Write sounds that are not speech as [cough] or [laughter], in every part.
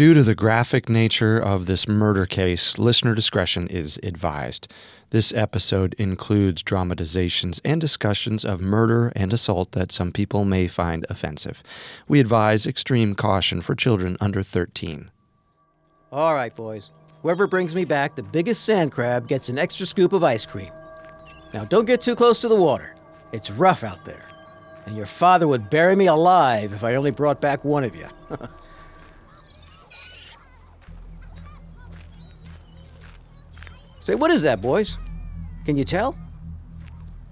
Due to the graphic nature of this murder case, listener discretion is advised. This episode includes dramatizations and discussions of murder and assault that some people may find offensive. We advise extreme caution for children under 13. All right, boys. Whoever brings me back the biggest sand crab gets an extra scoop of ice cream. Now, don't get too close to the water. It's rough out there. And your father would bury me alive if I only brought back one of you. [laughs] Say, what is that, boys? Can you tell?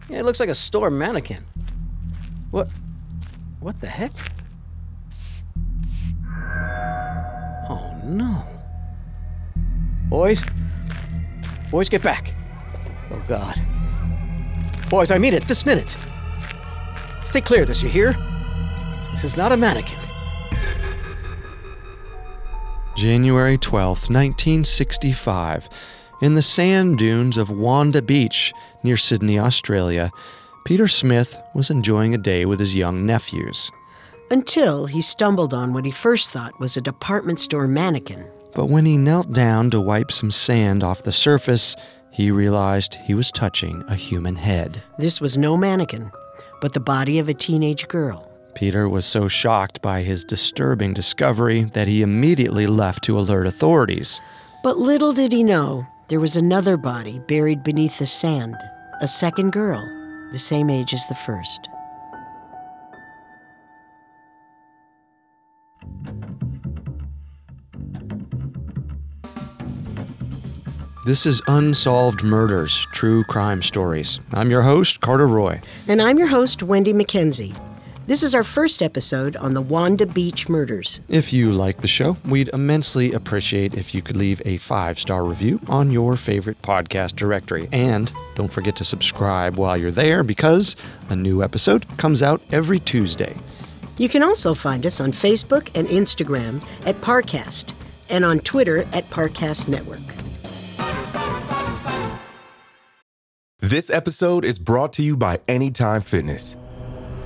Yeah, it looks like a store mannequin. What? What the heck? Oh no. Boys? Boys, get back. Oh god. Boys, I mean it, this minute. Stay clear of this, you hear? This is not a mannequin. January 12th, 1965. In the sand dunes of Wanda Beach near Sydney, Australia, Peter Smith was enjoying a day with his young nephews. Until he stumbled on what he first thought was a department store mannequin. But when he knelt down to wipe some sand off the surface, he realized he was touching a human head. This was no mannequin, but the body of a teenage girl. Peter was so shocked by his disturbing discovery that he immediately left to alert authorities. But little did he know there was another body buried beneath the sand, a second girl, the same age as the first. This is Unsolved Murders True Crime Stories. I'm your host, Carter Roy. And I'm your host, Wendy McKenzie. This is our first episode on the Wanda Beach murders. If you like the show, we'd immensely appreciate if you could leave a five star review on your favorite podcast directory. And don't forget to subscribe while you're there because a new episode comes out every Tuesday. You can also find us on Facebook and Instagram at Parcast and on Twitter at Parcast Network. This episode is brought to you by Anytime Fitness.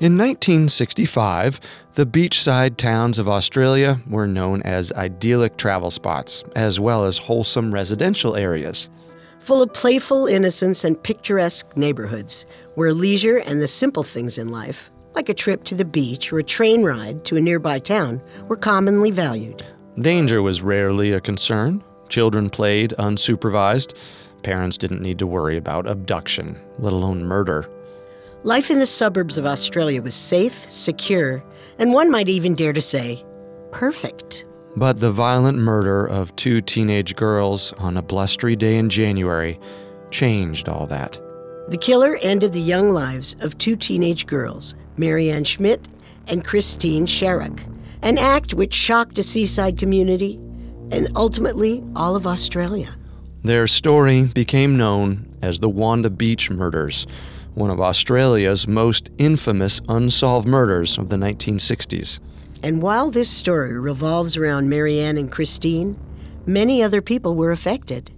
In 1965, the beachside towns of Australia were known as idyllic travel spots, as well as wholesome residential areas. Full of playful innocence and picturesque neighborhoods where leisure and the simple things in life, like a trip to the beach or a train ride to a nearby town, were commonly valued. Danger was rarely a concern. Children played unsupervised. Parents didn't need to worry about abduction, let alone murder. Life in the suburbs of Australia was safe, secure, and one might even dare to say, perfect. But the violent murder of two teenage girls on a blustery day in January changed all that. The killer ended the young lives of two teenage girls, Marianne Schmidt and Christine Sharrock, an act which shocked a seaside community and ultimately all of Australia. Their story became known as the Wanda Beach murders, one of Australia's most infamous unsolved murders of the 1960s. And while this story revolves around Marianne and Christine, many other people were affected.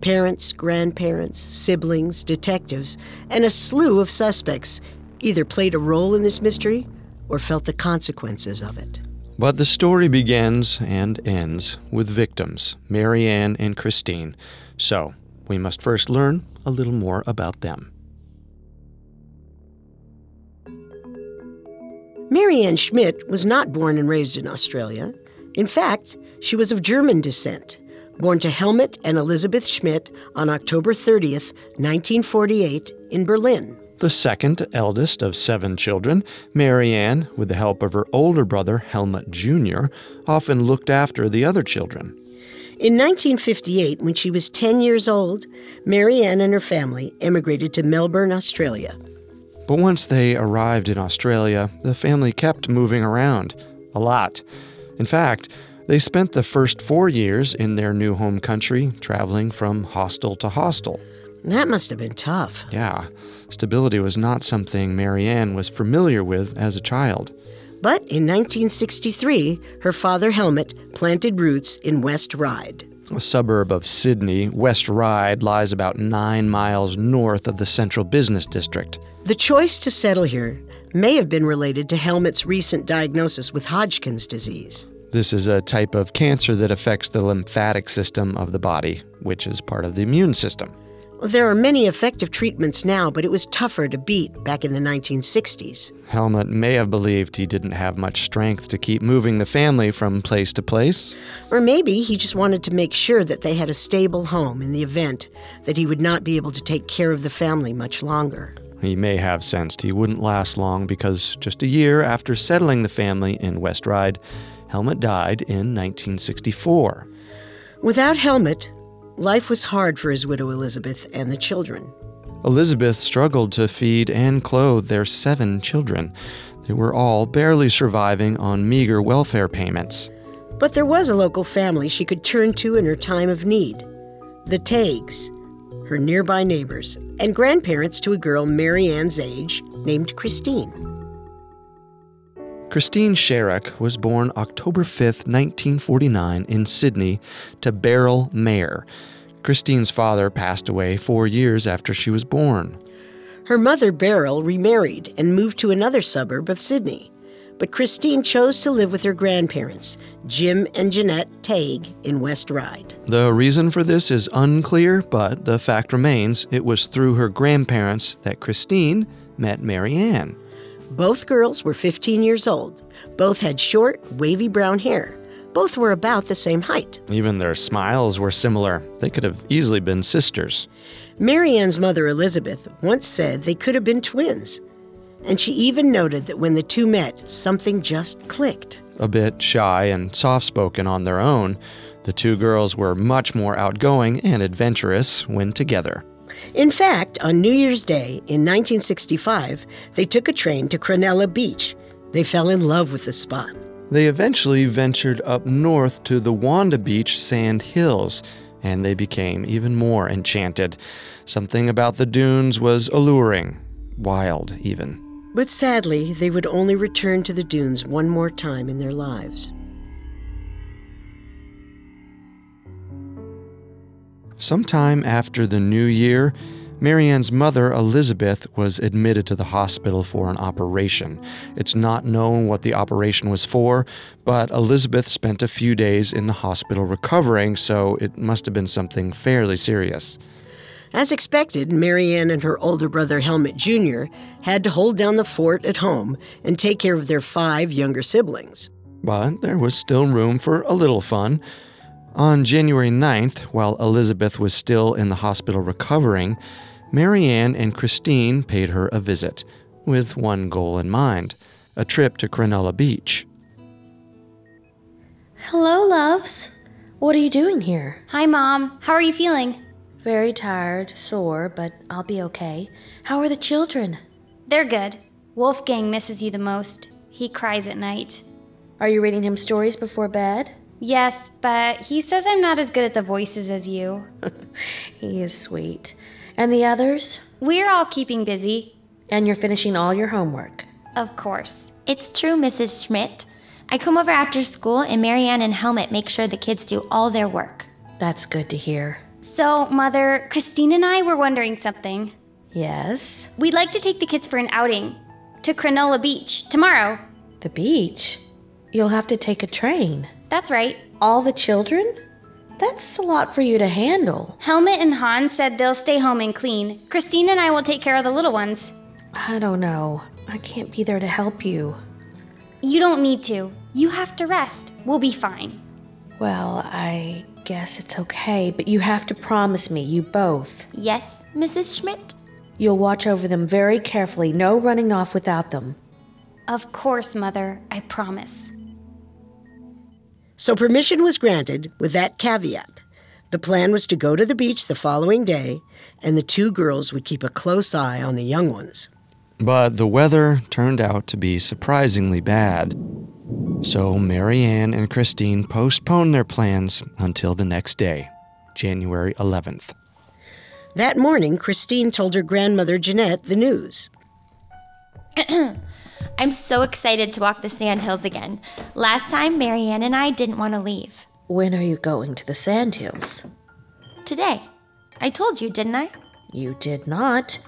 Parents, grandparents, siblings, detectives, and a slew of suspects either played a role in this mystery or felt the consequences of it. But the story begins and ends with victims, Marianne and Christine. So, we must first learn a little more about them. Marianne Schmidt was not born and raised in Australia. In fact, she was of German descent, born to Helmut and Elizabeth Schmidt on October 30th, 1948, in Berlin. The second eldest of seven children, Marianne, with the help of her older brother, Helmut Jr., often looked after the other children. In 1958, when she was 10 years old, Marianne and her family emigrated to Melbourne, Australia. But once they arrived in Australia, the family kept moving around. A lot. In fact, they spent the first four years in their new home country, traveling from hostel to hostel. That must have been tough. Yeah, stability was not something Marianne was familiar with as a child. But in 1963, her father Helmut planted roots in West Ryde. A suburb of Sydney, West Ryde lies about nine miles north of the central business district. The choice to settle here may have been related to Helmut's recent diagnosis with Hodgkin's disease. This is a type of cancer that affects the lymphatic system of the body, which is part of the immune system. There are many effective treatments now, but it was tougher to beat back in the 1960s. Helmut may have believed he didn't have much strength to keep moving the family from place to place. Or maybe he just wanted to make sure that they had a stable home in the event that he would not be able to take care of the family much longer. He may have sensed he wouldn't last long because just a year after settling the family in West Ryde, Helmut died in 1964. Without Helmut, Life was hard for his widow Elizabeth and the children. Elizabeth struggled to feed and clothe their seven children. They were all barely surviving on meager welfare payments. But there was a local family she could turn to in her time of need the Taigs, her nearby neighbors, and grandparents to a girl Marianne's age named Christine. Christine Sharrock was born October 5, 1949, in Sydney to Beryl Mayer. Christine's father passed away four years after she was born. Her mother, Beryl, remarried and moved to another suburb of Sydney. But Christine chose to live with her grandparents, Jim and Jeanette Taig, in West Ryde. The reason for this is unclear, but the fact remains it was through her grandparents that Christine met Marianne. Both girls were 15 years old. Both had short, wavy brown hair. Both were about the same height. Even their smiles were similar. They could have easily been sisters. Marianne's mother, Elizabeth, once said they could have been twins. And she even noted that when the two met, something just clicked. A bit shy and soft spoken on their own, the two girls were much more outgoing and adventurous when together. In fact, on New Year's Day in 1965, they took a train to Cronulla Beach. They fell in love with the spot. They eventually ventured up north to the Wanda Beach Sand Hills, and they became even more enchanted. Something about the dunes was alluring, wild even. But sadly, they would only return to the dunes one more time in their lives. Sometime after the new year, Marianne's mother, Elizabeth, was admitted to the hospital for an operation. It's not known what the operation was for, but Elizabeth spent a few days in the hospital recovering, so it must have been something fairly serious. As expected, Marianne and her older brother Helmut Jr. had to hold down the fort at home and take care of their five younger siblings. But there was still room for a little fun. On January 9th, while Elizabeth was still in the hospital recovering, Marianne and Christine paid her a visit, with one goal in mind a trip to Cronulla Beach. Hello, loves. What are you doing here? Hi, Mom. How are you feeling? Very tired, sore, but I'll be okay. How are the children? They're good. Wolfgang misses you the most. He cries at night. Are you reading him stories before bed? Yes, but he says I'm not as good at the voices as you. [laughs] he is sweet. And the others? We're all keeping busy. And you're finishing all your homework? Of course. It's true, Mrs. Schmidt. I come over after school, and Marianne and Helmut make sure the kids do all their work. That's good to hear. So, Mother, Christine and I were wondering something. Yes? We'd like to take the kids for an outing to Cronulla Beach tomorrow. The beach? You'll have to take a train. That's right. All the children? That's a lot for you to handle. Helmut and Hans said they'll stay home and clean. Christine and I will take care of the little ones. I don't know. I can't be there to help you. You don't need to. You have to rest. We'll be fine. Well, I guess it's okay, but you have to promise me, you both. Yes, Mrs. Schmidt? You'll watch over them very carefully, no running off without them. Of course, Mother, I promise. So permission was granted with that caveat. The plan was to go to the beach the following day, and the two girls would keep a close eye on the young ones. But the weather turned out to be surprisingly bad. So Marianne and Christine postponed their plans until the next day, January 11th. That morning, Christine told her grandmother Jeanette the news. [clears throat] I'm so excited to walk the sandhills again. Last time, Marianne and I didn't want to leave. When are you going to the sandhills? Today. I told you, didn't I? You did not.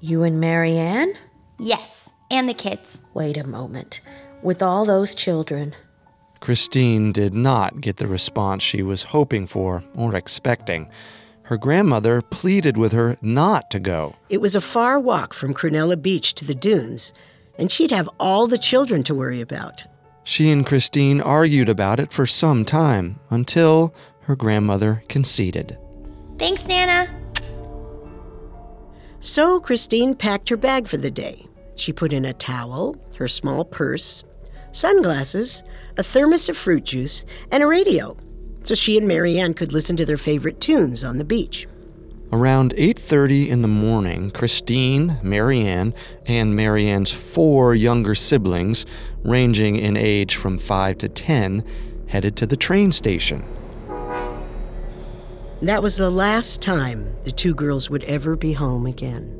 You and Marianne? Yes, and the kids. Wait a moment. With all those children. Christine did not get the response she was hoping for or expecting. Her grandmother pleaded with her not to go. It was a far walk from Cronulla Beach to the dunes, and she'd have all the children to worry about. She and Christine argued about it for some time until her grandmother conceded. Thanks, Nana. So Christine packed her bag for the day. She put in a towel, her small purse, sunglasses, a thermos of fruit juice, and a radio, so she and Marianne could listen to their favorite tunes on the beach. Around 8:30 in the morning, Christine, Marianne, and Marianne's four younger siblings, ranging in age from 5 to 10, headed to the train station. That was the last time the two girls would ever be home again.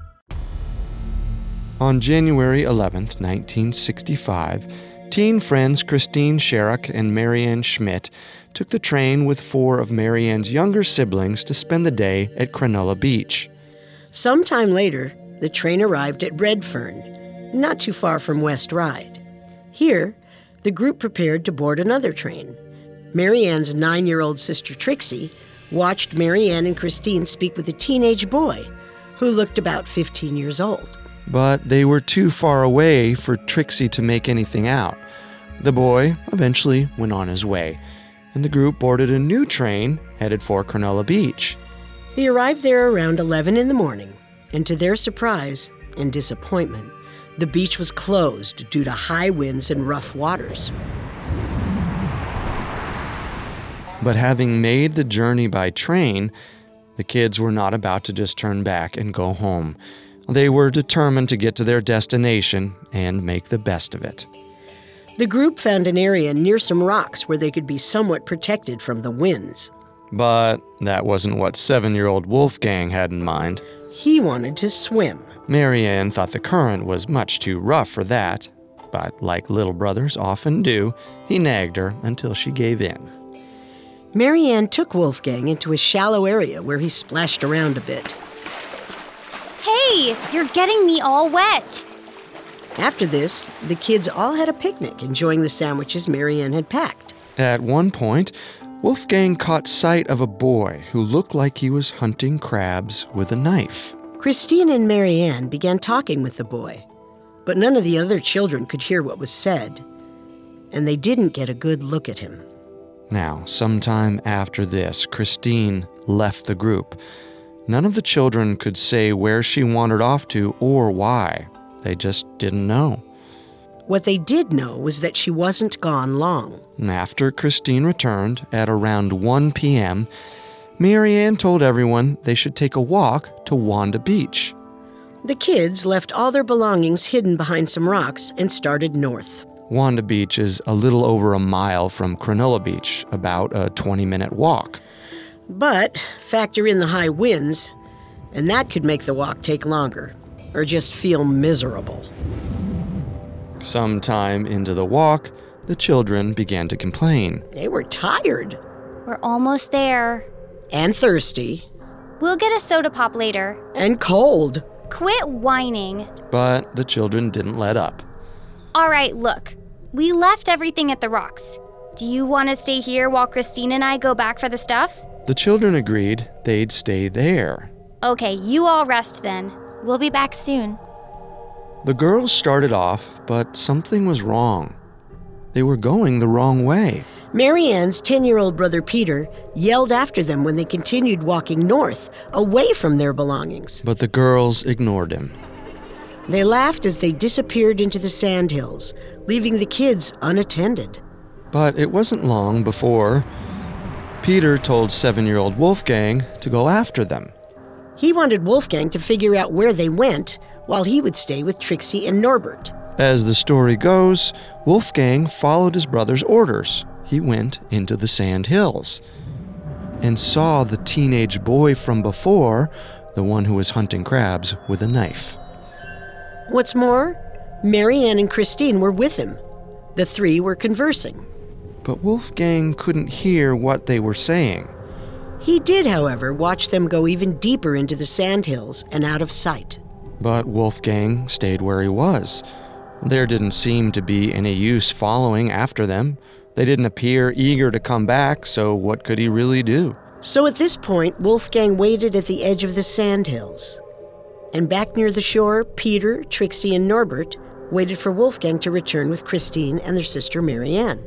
On January 11, 1965, teen friends Christine Sharrock and Marianne Schmidt took the train with four of Marianne's younger siblings to spend the day at Cronulla Beach. Sometime later, the train arrived at Redfern, not too far from West Ryde. Here, the group prepared to board another train. Marianne's nine year old sister Trixie watched Marianne and Christine speak with a teenage boy who looked about 15 years old. But they were too far away for Trixie to make anything out. The boy eventually went on his way, and the group boarded a new train headed for Cronulla Beach. They arrived there around 11 in the morning, and to their surprise and disappointment, the beach was closed due to high winds and rough waters. But having made the journey by train, the kids were not about to just turn back and go home. They were determined to get to their destination and make the best of it. The group found an area near some rocks where they could be somewhat protected from the winds. But that wasn't what seven year old Wolfgang had in mind. He wanted to swim. Marianne thought the current was much too rough for that, but like little brothers often do, he nagged her until she gave in. Marianne took Wolfgang into a shallow area where he splashed around a bit. Hey, you're getting me all wet. After this, the kids all had a picnic, enjoying the sandwiches Marianne had packed. At one point, Wolfgang caught sight of a boy who looked like he was hunting crabs with a knife. Christine and Marianne began talking with the boy, but none of the other children could hear what was said, and they didn't get a good look at him. Now, sometime after this, Christine left the group. None of the children could say where she wandered off to or why. They just didn't know. What they did know was that she wasn't gone long. After Christine returned at around 1 p.m., Marianne told everyone they should take a walk to Wanda Beach. The kids left all their belongings hidden behind some rocks and started north. Wanda Beach is a little over a mile from Cronulla Beach, about a 20 minute walk. But factor in the high winds, and that could make the walk take longer, or just feel miserable. Sometime into the walk, the children began to complain. They were tired. We're almost there. And thirsty. We'll get a soda pop later. And cold. Quit whining. But the children didn't let up. All right, look. We left everything at the rocks. Do you want to stay here while Christine and I go back for the stuff? The children agreed they'd stay there. Okay, you all rest then. We'll be back soon. The girls started off, but something was wrong. They were going the wrong way. Marianne's 10 year old brother Peter yelled after them when they continued walking north, away from their belongings. But the girls ignored him. They laughed as they disappeared into the sandhills, leaving the kids unattended. But it wasn't long before Peter told seven year old Wolfgang to go after them. He wanted Wolfgang to figure out where they went while he would stay with Trixie and Norbert. As the story goes, Wolfgang followed his brother's orders. He went into the sand hills and saw the teenage boy from before, the one who was hunting crabs, with a knife. What's more, Marianne and Christine were with him. The three were conversing. But Wolfgang couldn't hear what they were saying. He did, however, watch them go even deeper into the sandhills and out of sight. But Wolfgang stayed where he was. There didn't seem to be any use following after them. They didn't appear eager to come back, so what could he really do? So at this point, Wolfgang waited at the edge of the sandhills. And back near the shore, Peter, Trixie, and Norbert waited for Wolfgang to return with Christine and their sister Marianne.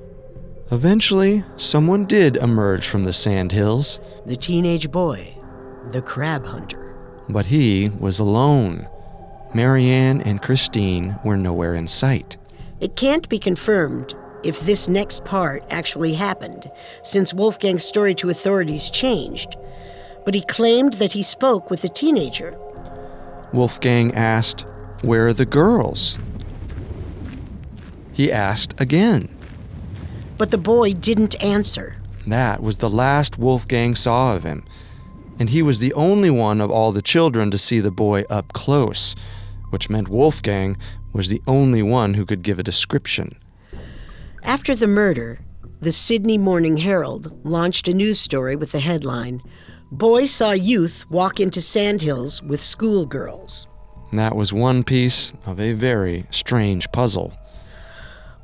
Eventually, someone did emerge from the sandhills. The teenage boy, the crab hunter. But he was alone. Marianne and Christine were nowhere in sight. It can't be confirmed if this next part actually happened, since Wolfgang's story to authorities changed. But he claimed that he spoke with the teenager. Wolfgang asked, Where are the girls? He asked again. But the boy didn't answer. That was the last Wolfgang saw of him, and he was the only one of all the children to see the boy up close, which meant Wolfgang was the only one who could give a description. After the murder, the Sydney Morning Herald launched a news story with the headline Boy saw youth walk into sandhills with schoolgirls. That was one piece of a very strange puzzle.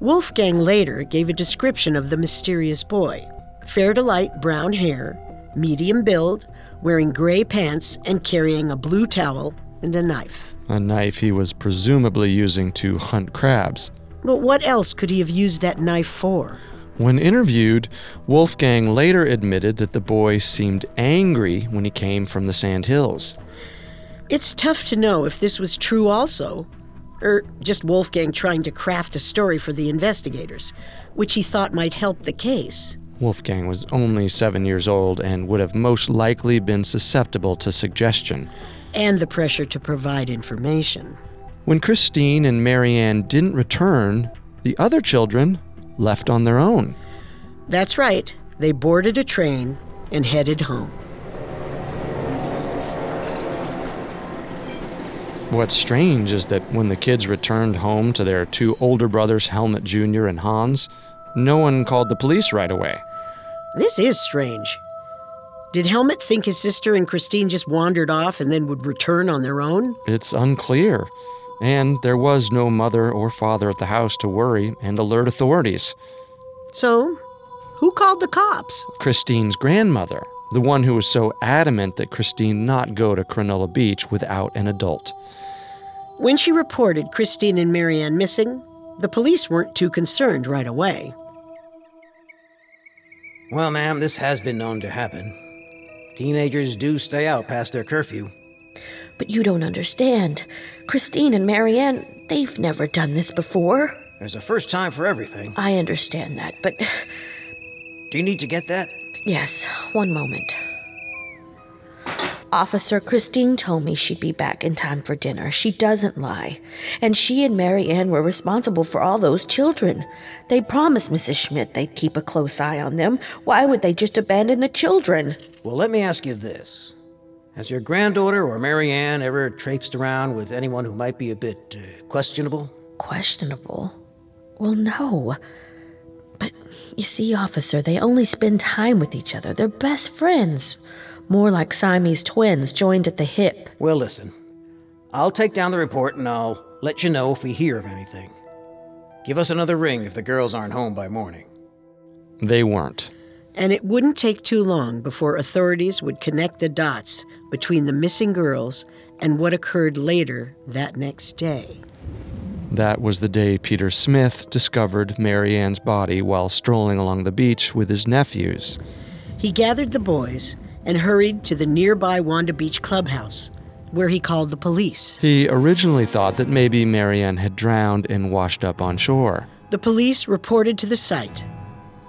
Wolfgang later gave a description of the mysterious boy fair to light brown hair, medium build, wearing gray pants, and carrying a blue towel and a knife. A knife he was presumably using to hunt crabs. But what else could he have used that knife for? When interviewed, Wolfgang later admitted that the boy seemed angry when he came from the sand hills. It's tough to know if this was true also, or just Wolfgang trying to craft a story for the investigators, which he thought might help the case. Wolfgang was only seven years old and would have most likely been susceptible to suggestion. And the pressure to provide information. When Christine and Marianne didn't return, the other children left on their own. That's right. They boarded a train and headed home. What's strange is that when the kids returned home to their two older brothers, Helmut Jr. and Hans, no one called the police right away. This is strange. Did Helmut think his sister and Christine just wandered off and then would return on their own? It's unclear. And there was no mother or father at the house to worry and alert authorities. So, Who called the cops? Christine's grandmother, the one who was so adamant that Christine not go to Cronulla Beach without an adult. When she reported Christine and Marianne missing, the police weren't too concerned right away. Well, ma'am, this has been known to happen. Teenagers do stay out past their curfew. But you don't understand. Christine and Marianne, they've never done this before. There's a first time for everything. I understand that, but. Do you need to get that? Yes, one moment. Officer Christine told me she'd be back in time for dinner. She doesn't lie. And she and Marianne were responsible for all those children. They promised Mrs. Schmidt they'd keep a close eye on them. Why would they just abandon the children? Well, let me ask you this. Has your granddaughter or Marianne ever traipsed around with anyone who might be a bit uh, questionable? Questionable? Well, no. But you see, officer, they only spend time with each other. They're best friends. More like Siamese twins joined at the hip. Well, listen. I'll take down the report and I'll let you know if we hear of anything. Give us another ring if the girls aren't home by morning. They weren't. And it wouldn't take too long before authorities would connect the dots between the missing girls and what occurred later that next day. That was the day Peter Smith discovered Marianne's body while strolling along the beach with his nephews. He gathered the boys and hurried to the nearby Wanda Beach clubhouse, where he called the police. He originally thought that maybe Marianne had drowned and washed up on shore. The police reported to the site.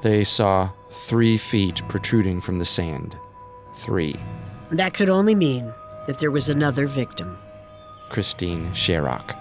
They saw three feet protruding from the sand. Three. That could only mean that there was another victim. Christine Sharrock.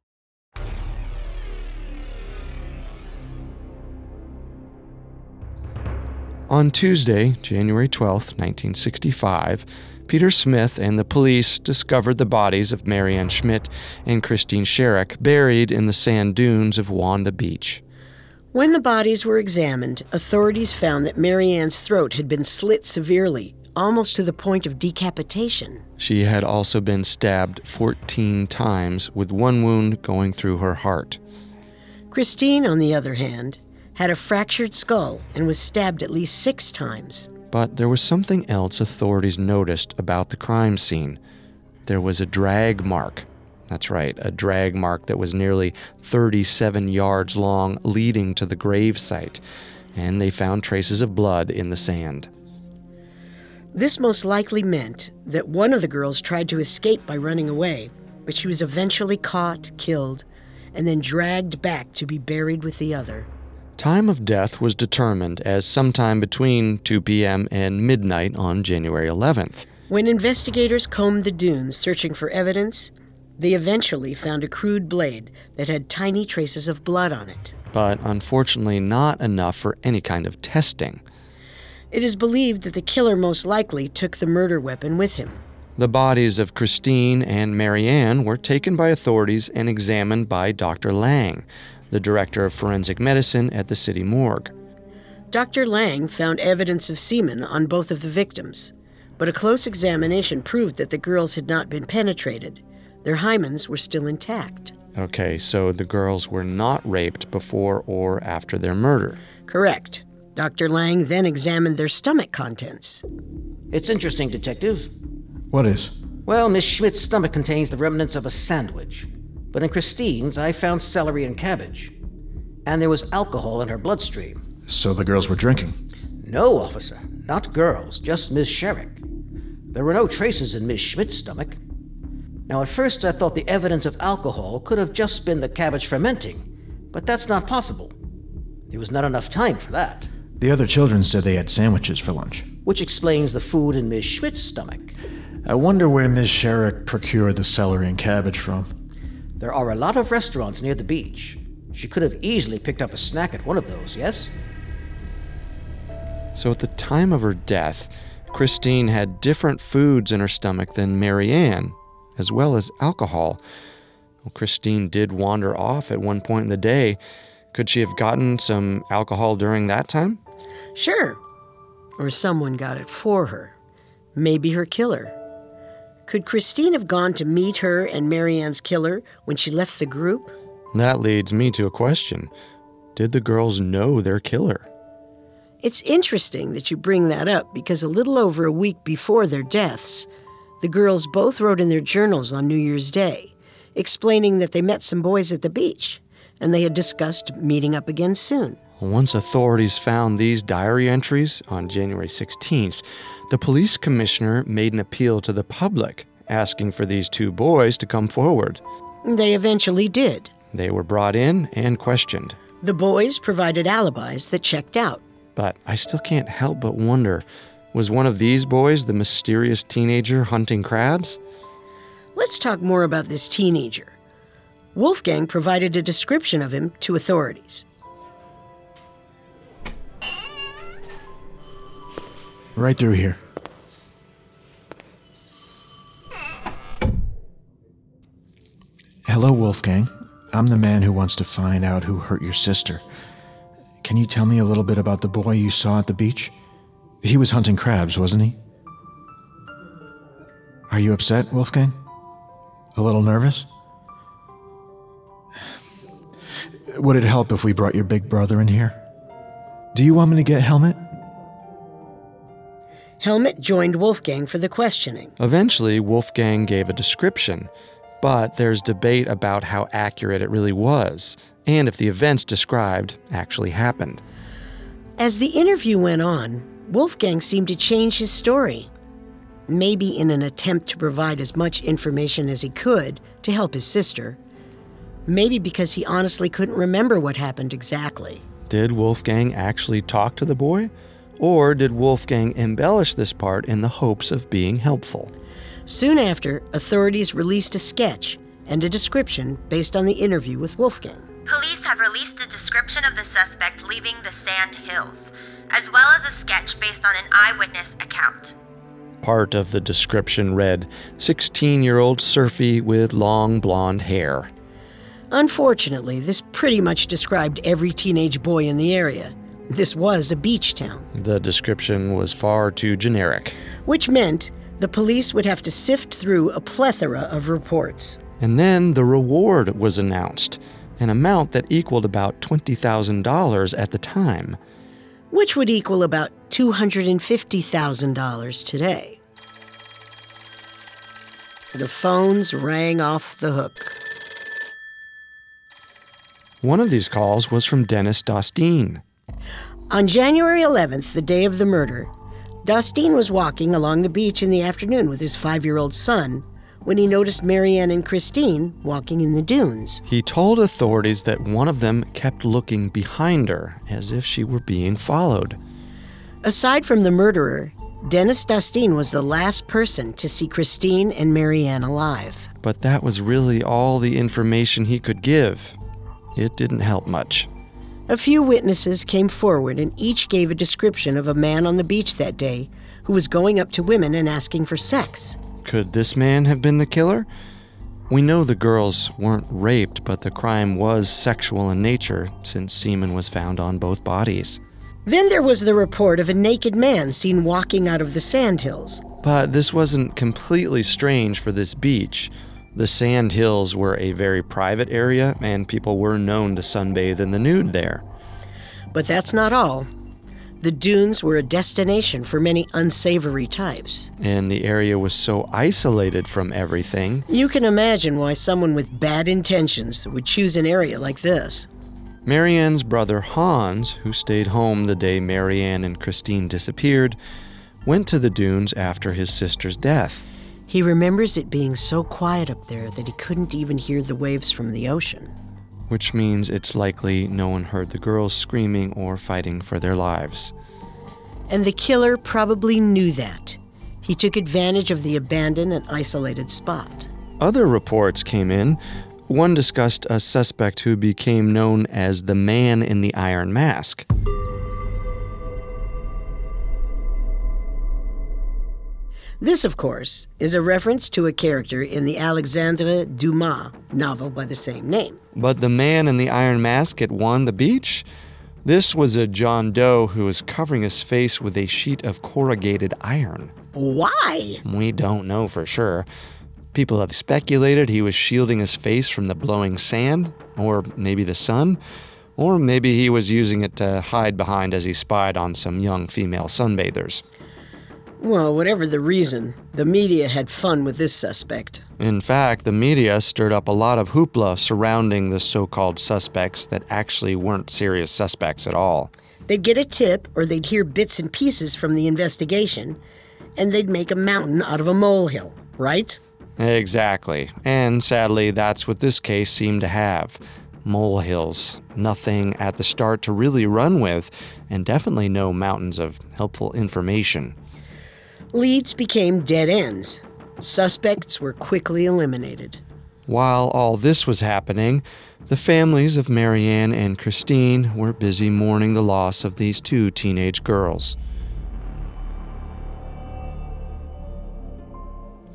On Tuesday, January 12, 1965, Peter Smith and the police discovered the bodies of Marianne Schmidt and Christine Sharrock buried in the sand dunes of Wanda Beach. When the bodies were examined, authorities found that Marianne's throat had been slit severely, almost to the point of decapitation. She had also been stabbed 14 times, with one wound going through her heart. Christine, on the other hand, had a fractured skull and was stabbed at least six times. But there was something else authorities noticed about the crime scene. There was a drag mark. That's right, a drag mark that was nearly 37 yards long, leading to the grave site, and they found traces of blood in the sand. This most likely meant that one of the girls tried to escape by running away, but she was eventually caught, killed, and then dragged back to be buried with the other. Time of death was determined as sometime between 2 p.m. and midnight on January 11th. When investigators combed the dunes searching for evidence, they eventually found a crude blade that had tiny traces of blood on it. But unfortunately, not enough for any kind of testing. It is believed that the killer most likely took the murder weapon with him. The bodies of Christine and Marianne were taken by authorities and examined by Dr. Lang, the director of forensic medicine at the city morgue. Dr. Lang found evidence of semen on both of the victims, but a close examination proved that the girls had not been penetrated. Their hymens were still intact. Okay, so the girls were not raped before or after their murder. Correct. Dr. Lang then examined their stomach contents. It's interesting, Detective. What is? Well, Miss Schmidt's stomach contains the remnants of a sandwich. But in Christine's, I found celery and cabbage. And there was alcohol in her bloodstream. So the girls were drinking? No, officer. Not girls, just Miss Sharrock. There were no traces in Miss Schmidt's stomach. Now, at first, I thought the evidence of alcohol could have just been the cabbage fermenting, but that's not possible. There was not enough time for that. The other children said they had sandwiches for lunch. Which explains the food in Miss Schmidt's stomach. I wonder where Miss Sharrock procured the celery and cabbage from. There are a lot of restaurants near the beach. She could have easily picked up a snack at one of those, yes? So at the time of her death, Christine had different foods in her stomach than Marianne, as well as alcohol. Well, Christine did wander off at one point in the day. Could she have gotten some alcohol during that time? Sure. Or someone got it for her. Maybe her killer. Could Christine have gone to meet her and Marianne's killer when she left the group? That leads me to a question Did the girls know their killer? It's interesting that you bring that up because a little over a week before their deaths, the girls both wrote in their journals on New Year's Day, explaining that they met some boys at the beach and they had discussed meeting up again soon. Once authorities found these diary entries on January 16th, the police commissioner made an appeal to the public, asking for these two boys to come forward. They eventually did. They were brought in and questioned. The boys provided alibis that checked out. But I still can't help but wonder was one of these boys the mysterious teenager hunting crabs? Let's talk more about this teenager. Wolfgang provided a description of him to authorities. Right through here. Hello, Wolfgang. I'm the man who wants to find out who hurt your sister. Can you tell me a little bit about the boy you saw at the beach? He was hunting crabs, wasn't he? Are you upset, Wolfgang? A little nervous? Would it help if we brought your big brother in here? Do you want me to get Helmut? Helmut joined Wolfgang for the questioning. Eventually, Wolfgang gave a description, but there's debate about how accurate it really was and if the events described actually happened. As the interview went on, Wolfgang seemed to change his story. Maybe in an attempt to provide as much information as he could to help his sister. Maybe because he honestly couldn't remember what happened exactly. Did Wolfgang actually talk to the boy? Or did Wolfgang embellish this part in the hopes of being helpful? Soon after, authorities released a sketch and a description based on the interview with Wolfgang. Police have released a description of the suspect leaving the Sand Hills, as well as a sketch based on an eyewitness account. Part of the description read 16 year old Surfy with long blonde hair. Unfortunately, this pretty much described every teenage boy in the area. This was a beach town. The description was far too generic. Which meant the police would have to sift through a plethora of reports. And then the reward was announced an amount that equaled about $20,000 at the time. Which would equal about $250,000 today. The phones rang off the hook. One of these calls was from Dennis Dostine. On January 11th, the day of the murder, Dostine was walking along the beach in the afternoon with his five year old son when he noticed Marianne and Christine walking in the dunes. He told authorities that one of them kept looking behind her as if she were being followed. Aside from the murderer, Dennis Dostine was the last person to see Christine and Marianne alive. But that was really all the information he could give. It didn't help much. A few witnesses came forward and each gave a description of a man on the beach that day who was going up to women and asking for sex. Could this man have been the killer? We know the girls weren't raped, but the crime was sexual in nature since semen was found on both bodies. Then there was the report of a naked man seen walking out of the sandhills. But this wasn't completely strange for this beach. The Sand Hills were a very private area, and people were known to sunbathe in the nude there. But that's not all. The dunes were a destination for many unsavory types. And the area was so isolated from everything. You can imagine why someone with bad intentions would choose an area like this. Marianne's brother Hans, who stayed home the day Marianne and Christine disappeared, went to the dunes after his sister's death. He remembers it being so quiet up there that he couldn't even hear the waves from the ocean. Which means it's likely no one heard the girls screaming or fighting for their lives. And the killer probably knew that. He took advantage of the abandoned and isolated spot. Other reports came in. One discussed a suspect who became known as the Man in the Iron Mask. This, of course, is a reference to a character in the Alexandre Dumas novel by the same name. But the man in the iron mask at Wanda Beach? This was a John Doe who was covering his face with a sheet of corrugated iron. Why? We don't know for sure. People have speculated he was shielding his face from the blowing sand, or maybe the sun, or maybe he was using it to hide behind as he spied on some young female sunbathers. Well, whatever the reason, the media had fun with this suspect. In fact, the media stirred up a lot of hoopla surrounding the so called suspects that actually weren't serious suspects at all. They'd get a tip or they'd hear bits and pieces from the investigation, and they'd make a mountain out of a molehill, right? Exactly. And sadly, that's what this case seemed to have molehills. Nothing at the start to really run with, and definitely no mountains of helpful information. Leads became dead ends. Suspects were quickly eliminated. While all this was happening, the families of Marianne and Christine were busy mourning the loss of these two teenage girls.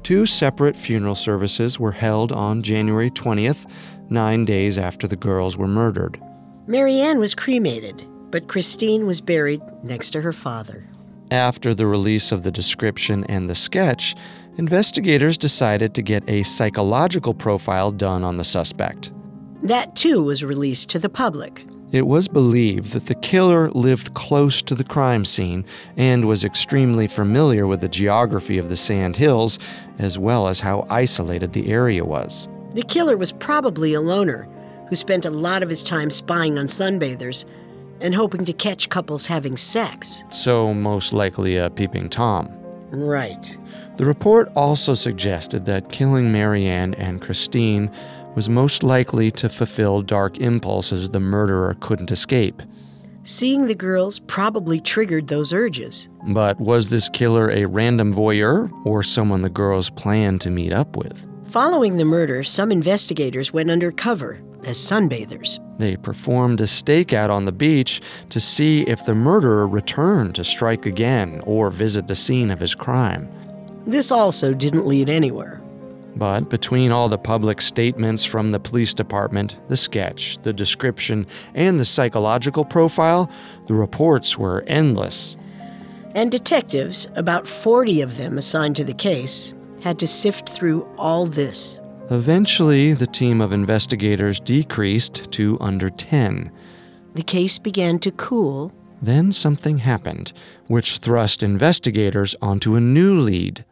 Two separate funeral services were held on January 20th, nine days after the girls were murdered. Marianne was cremated, but Christine was buried next to her father. After the release of the description and the sketch, investigators decided to get a psychological profile done on the suspect. That too was released to the public. It was believed that the killer lived close to the crime scene and was extremely familiar with the geography of the Sand Hills, as well as how isolated the area was. The killer was probably a loner who spent a lot of his time spying on sunbathers and hoping to catch couples having sex. So, most likely a peeping Tom. Right. The report also suggested that killing Marianne and Christine was most likely to fulfill dark impulses the murderer couldn't escape. Seeing the girls probably triggered those urges. But was this killer a random voyeur or someone the girls planned to meet up with? Following the murder, some investigators went undercover as sunbathers. They performed a stakeout on the beach to see if the murderer returned to strike again or visit the scene of his crime. This also didn't lead anywhere. But between all the public statements from the police department, the sketch, the description, and the psychological profile, the reports were endless. And detectives, about 40 of them assigned to the case, had to sift through all this. Eventually, the team of investigators decreased to under 10. The case began to cool. Then something happened, which thrust investigators onto a new lead.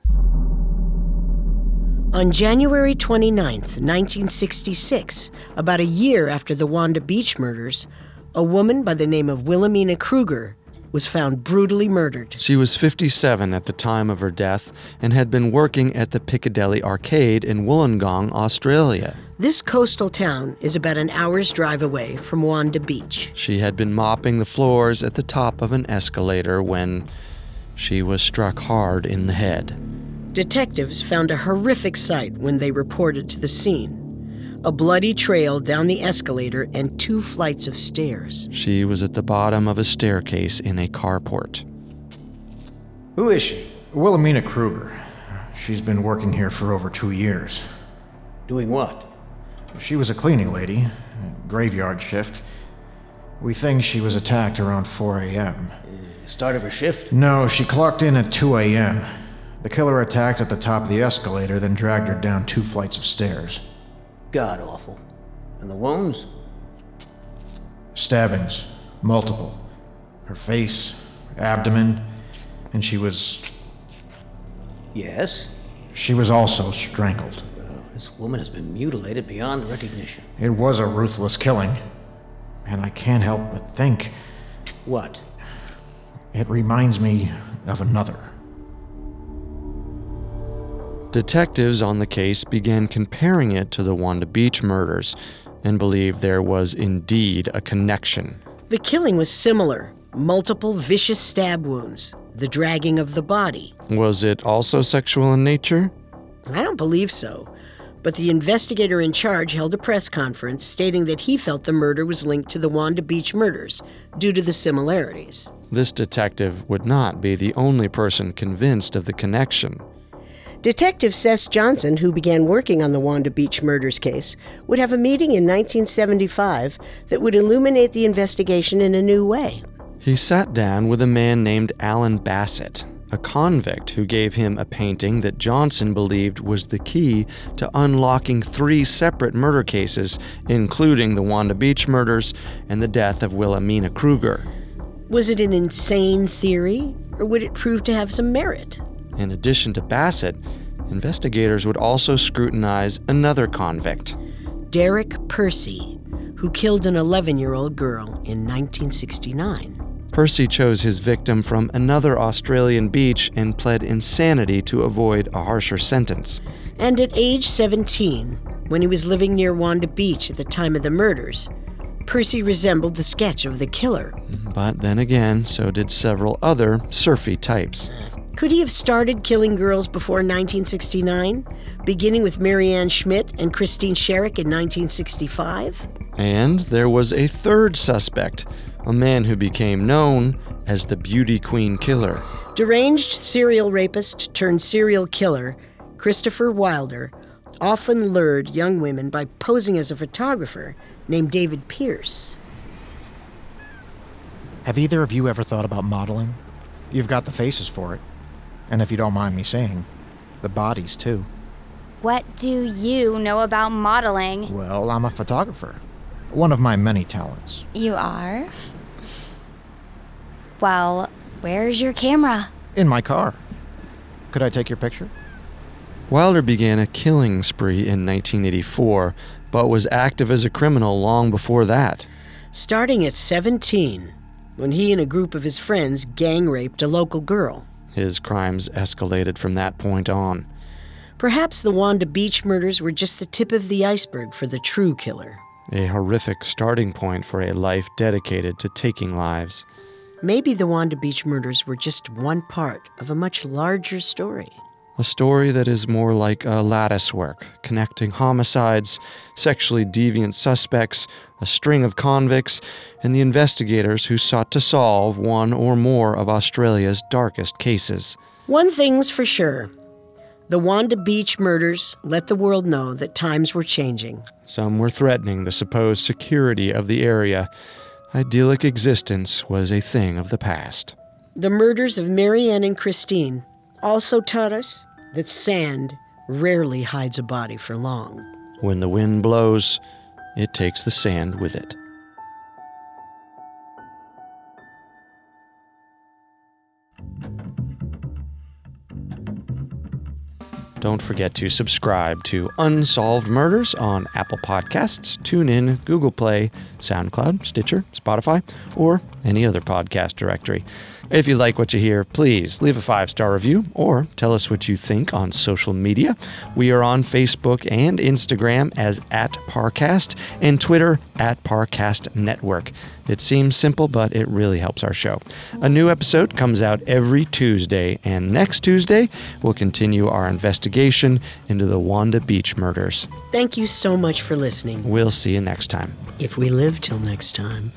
On January 29, 1966, about a year after the Wanda Beach murders, a woman by the name of Wilhelmina Kruger was found brutally murdered. She was 57 at the time of her death and had been working at the Piccadilly Arcade in Wollongong, Australia. This coastal town is about an hour's drive away from Wanda Beach. She had been mopping the floors at the top of an escalator when she was struck hard in the head. Detectives found a horrific sight when they reported to the scene a bloody trail down the escalator and two flights of stairs. She was at the bottom of a staircase in a carport. Who is she? Wilhelmina Kruger. She's been working here for over two years. Doing what? She was a cleaning lady, graveyard shift. We think she was attacked around 4 a.m. Start of her shift? No, she clocked in at 2 a.m. The killer attacked at the top of the escalator, then dragged her down two flights of stairs. God awful. And the wounds? Stabbings. Multiple. Her face, abdomen, and she was. Yes? She was also strangled. Oh, this woman has been mutilated beyond recognition. It was a ruthless killing. And I can't help but think. What? It reminds me of another. Detectives on the case began comparing it to the Wanda Beach murders and believed there was indeed a connection. The killing was similar multiple vicious stab wounds, the dragging of the body. Was it also sexual in nature? I don't believe so. But the investigator in charge held a press conference stating that he felt the murder was linked to the Wanda Beach murders due to the similarities. This detective would not be the only person convinced of the connection. Detective Seth Johnson, who began working on the Wanda Beach murders case, would have a meeting in 1975 that would illuminate the investigation in a new way. He sat down with a man named Alan Bassett, a convict who gave him a painting that Johnson believed was the key to unlocking three separate murder cases, including the Wanda Beach murders and the death of Wilhelmina Kruger. Was it an insane theory, or would it prove to have some merit? In addition to Bassett, investigators would also scrutinize another convict, Derek Percy, who killed an 11 year old girl in 1969. Percy chose his victim from another Australian beach and pled insanity to avoid a harsher sentence. And at age 17, when he was living near Wanda Beach at the time of the murders, Percy resembled the sketch of the killer. But then again, so did several other surfy types. Could he have started killing girls before 1969, beginning with Marianne Schmidt and Christine Sharrock in 1965? And there was a third suspect, a man who became known as the Beauty Queen Killer. Deranged serial rapist turned serial killer, Christopher Wilder, often lured young women by posing as a photographer named David Pierce. Have either of you ever thought about modeling? You've got the faces for it. And if you don't mind me saying, the bodies too. What do you know about modeling? Well, I'm a photographer. One of my many talents. You are? Well, where's your camera? In my car. Could I take your picture? Wilder began a killing spree in 1984, but was active as a criminal long before that. Starting at 17, when he and a group of his friends gang raped a local girl. His crimes escalated from that point on. Perhaps the Wanda Beach murders were just the tip of the iceberg for the true killer. A horrific starting point for a life dedicated to taking lives. Maybe the Wanda Beach murders were just one part of a much larger story. A story that is more like a lattice work, connecting homicides, sexually deviant suspects, a string of convicts, and the investigators who sought to solve one or more of Australia's darkest cases. One thing's for sure the Wanda Beach murders let the world know that times were changing. Some were threatening the supposed security of the area. Idyllic existence was a thing of the past. The murders of Marianne and Christine also taught us that sand rarely hides a body for long. When the wind blows, it takes the sand with it. Don't forget to subscribe to Unsolved Murders on Apple Podcasts, TuneIn, Google Play, SoundCloud, Stitcher, Spotify, or any other podcast directory. If you like what you hear, please leave a five star review or tell us what you think on social media. We are on Facebook and Instagram as at Parcast and Twitter at Parcast Network. It seems simple, but it really helps our show. A new episode comes out every Tuesday, and next Tuesday, we'll continue our investigation into the Wanda Beach murders. Thank you so much for listening. We'll see you next time. If we live till next time.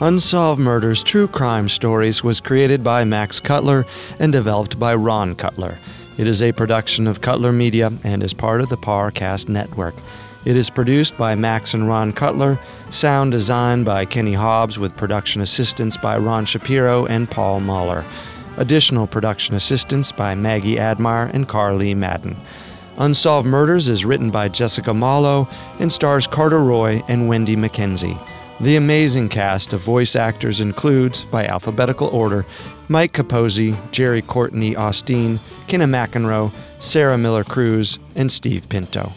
Unsolved Murders True Crime Stories was created by Max Cutler and developed by Ron Cutler. It is a production of Cutler Media and is part of the Parcast Network. It is produced by Max and Ron Cutler, sound designed by Kenny Hobbs, with production assistance by Ron Shapiro and Paul Mahler. Additional production assistance by Maggie Admire and Carly Madden. Unsolved Murders is written by Jessica Malo and stars Carter Roy and Wendy McKenzie. The amazing cast of voice actors includes, by alphabetical order, Mike Capozzi, Jerry Courtney Austin, Kenna McEnroe, Sarah Miller Cruz, and Steve Pinto.